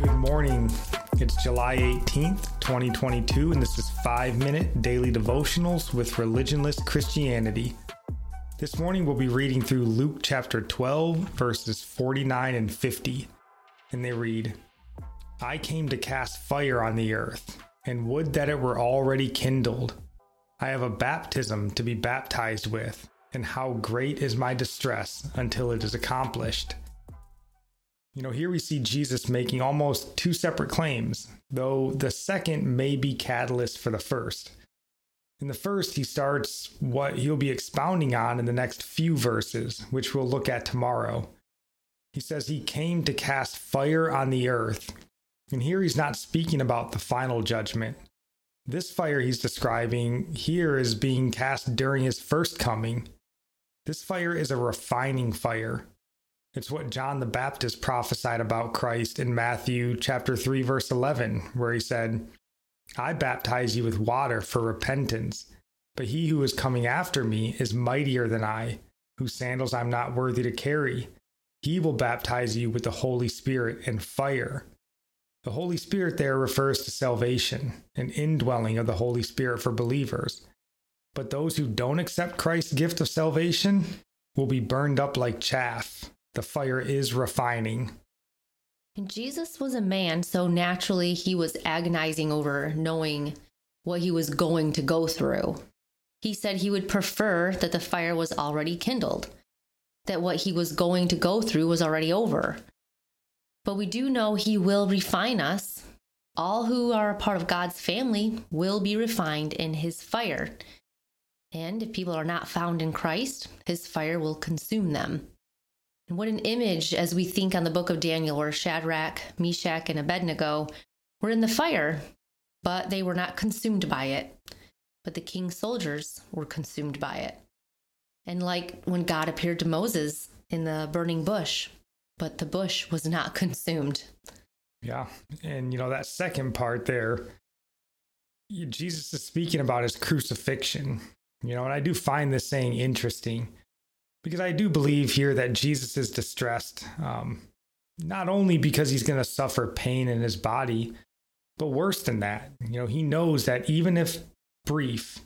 Good morning. It's July 18th, 2022, and this is 5 Minute Daily Devotionals with Religionless Christianity. This morning we'll be reading through Luke chapter 12, verses 49 and 50. And they read I came to cast fire on the earth, and would that it were already kindled. I have a baptism to be baptized with, and how great is my distress until it is accomplished. You know, here we see Jesus making almost two separate claims, though the second may be catalyst for the first. In the first, he starts what he'll be expounding on in the next few verses, which we'll look at tomorrow. He says he came to cast fire on the earth. And here he's not speaking about the final judgment. This fire he's describing here is being cast during his first coming. This fire is a refining fire. It's what John the Baptist prophesied about Christ in Matthew chapter 3 verse 11 where he said, "I baptize you with water for repentance, but he who is coming after me is mightier than I, whose sandals I'm not worthy to carry. He will baptize you with the Holy Spirit and fire." The Holy Spirit there refers to salvation, an indwelling of the Holy Spirit for believers. But those who don't accept Christ's gift of salvation will be burned up like chaff the fire is refining. And Jesus was a man, so naturally he was agonizing over knowing what he was going to go through. He said he would prefer that the fire was already kindled, that what he was going to go through was already over. But we do know he will refine us. All who are a part of God's family will be refined in his fire. And if people are not found in Christ, his fire will consume them. And what an image as we think on the book of Daniel, where Shadrach, Meshach, and Abednego were in the fire, but they were not consumed by it. But the king's soldiers were consumed by it. And like when God appeared to Moses in the burning bush, but the bush was not consumed. Yeah. And, you know, that second part there, Jesus is speaking about his crucifixion, you know, and I do find this saying interesting because I do believe here that Jesus is distressed, um, not only because he's going to suffer pain in his body, but worse than that. You know, he knows that even if brief,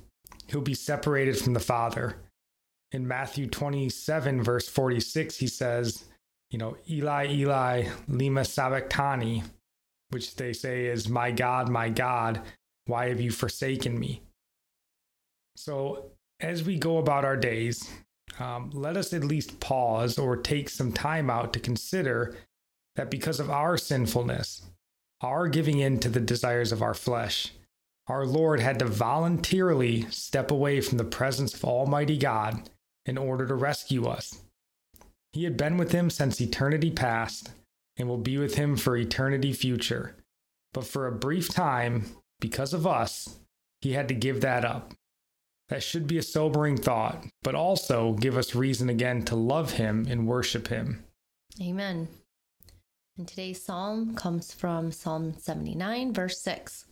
he'll be separated from the Father. In Matthew 27, verse 46, he says, you know, Eli, Eli, lima sabachthani, which they say is, My God, my God, why have you forsaken me? So, as we go about our days, um, let us at least pause or take some time out to consider that because of our sinfulness, our giving in to the desires of our flesh, our Lord had to voluntarily step away from the presence of Almighty God in order to rescue us. He had been with him since eternity past and will be with him for eternity future. But for a brief time, because of us, he had to give that up. That should be a sobering thought, but also give us reason again to love him and worship him. Amen. And today's psalm comes from Psalm 79, verse 6.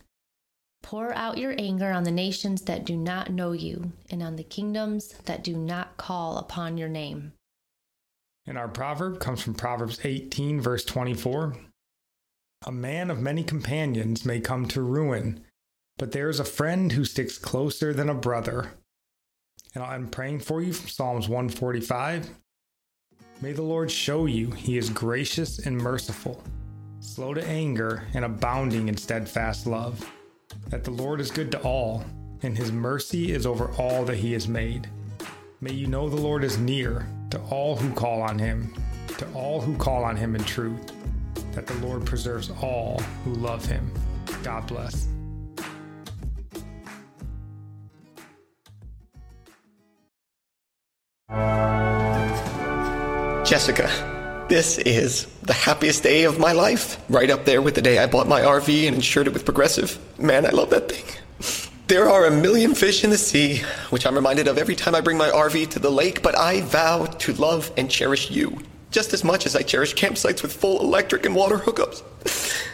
Pour out your anger on the nations that do not know you, and on the kingdoms that do not call upon your name. And our proverb comes from Proverbs 18, verse 24. A man of many companions may come to ruin but there is a friend who sticks closer than a brother. And I'm praying for you from Psalms 145. May the Lord show you he is gracious and merciful, slow to anger, and abounding in steadfast love. That the Lord is good to all, and his mercy is over all that he has made. May you know the Lord is near to all who call on him, to all who call on him in truth. That the Lord preserves all who love him. God bless. Jessica, this is the happiest day of my life. Right up there with the day I bought my RV and insured it with Progressive. Man, I love that thing. There are a million fish in the sea, which I'm reminded of every time I bring my RV to the lake, but I vow to love and cherish you just as much as I cherish campsites with full electric and water hookups.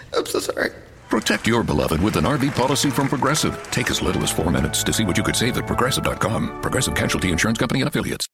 I'm so sorry. Protect your beloved with an RV policy from Progressive. Take as little as four minutes to see what you could save at progressive.com. Progressive Casualty Insurance Company and Affiliates.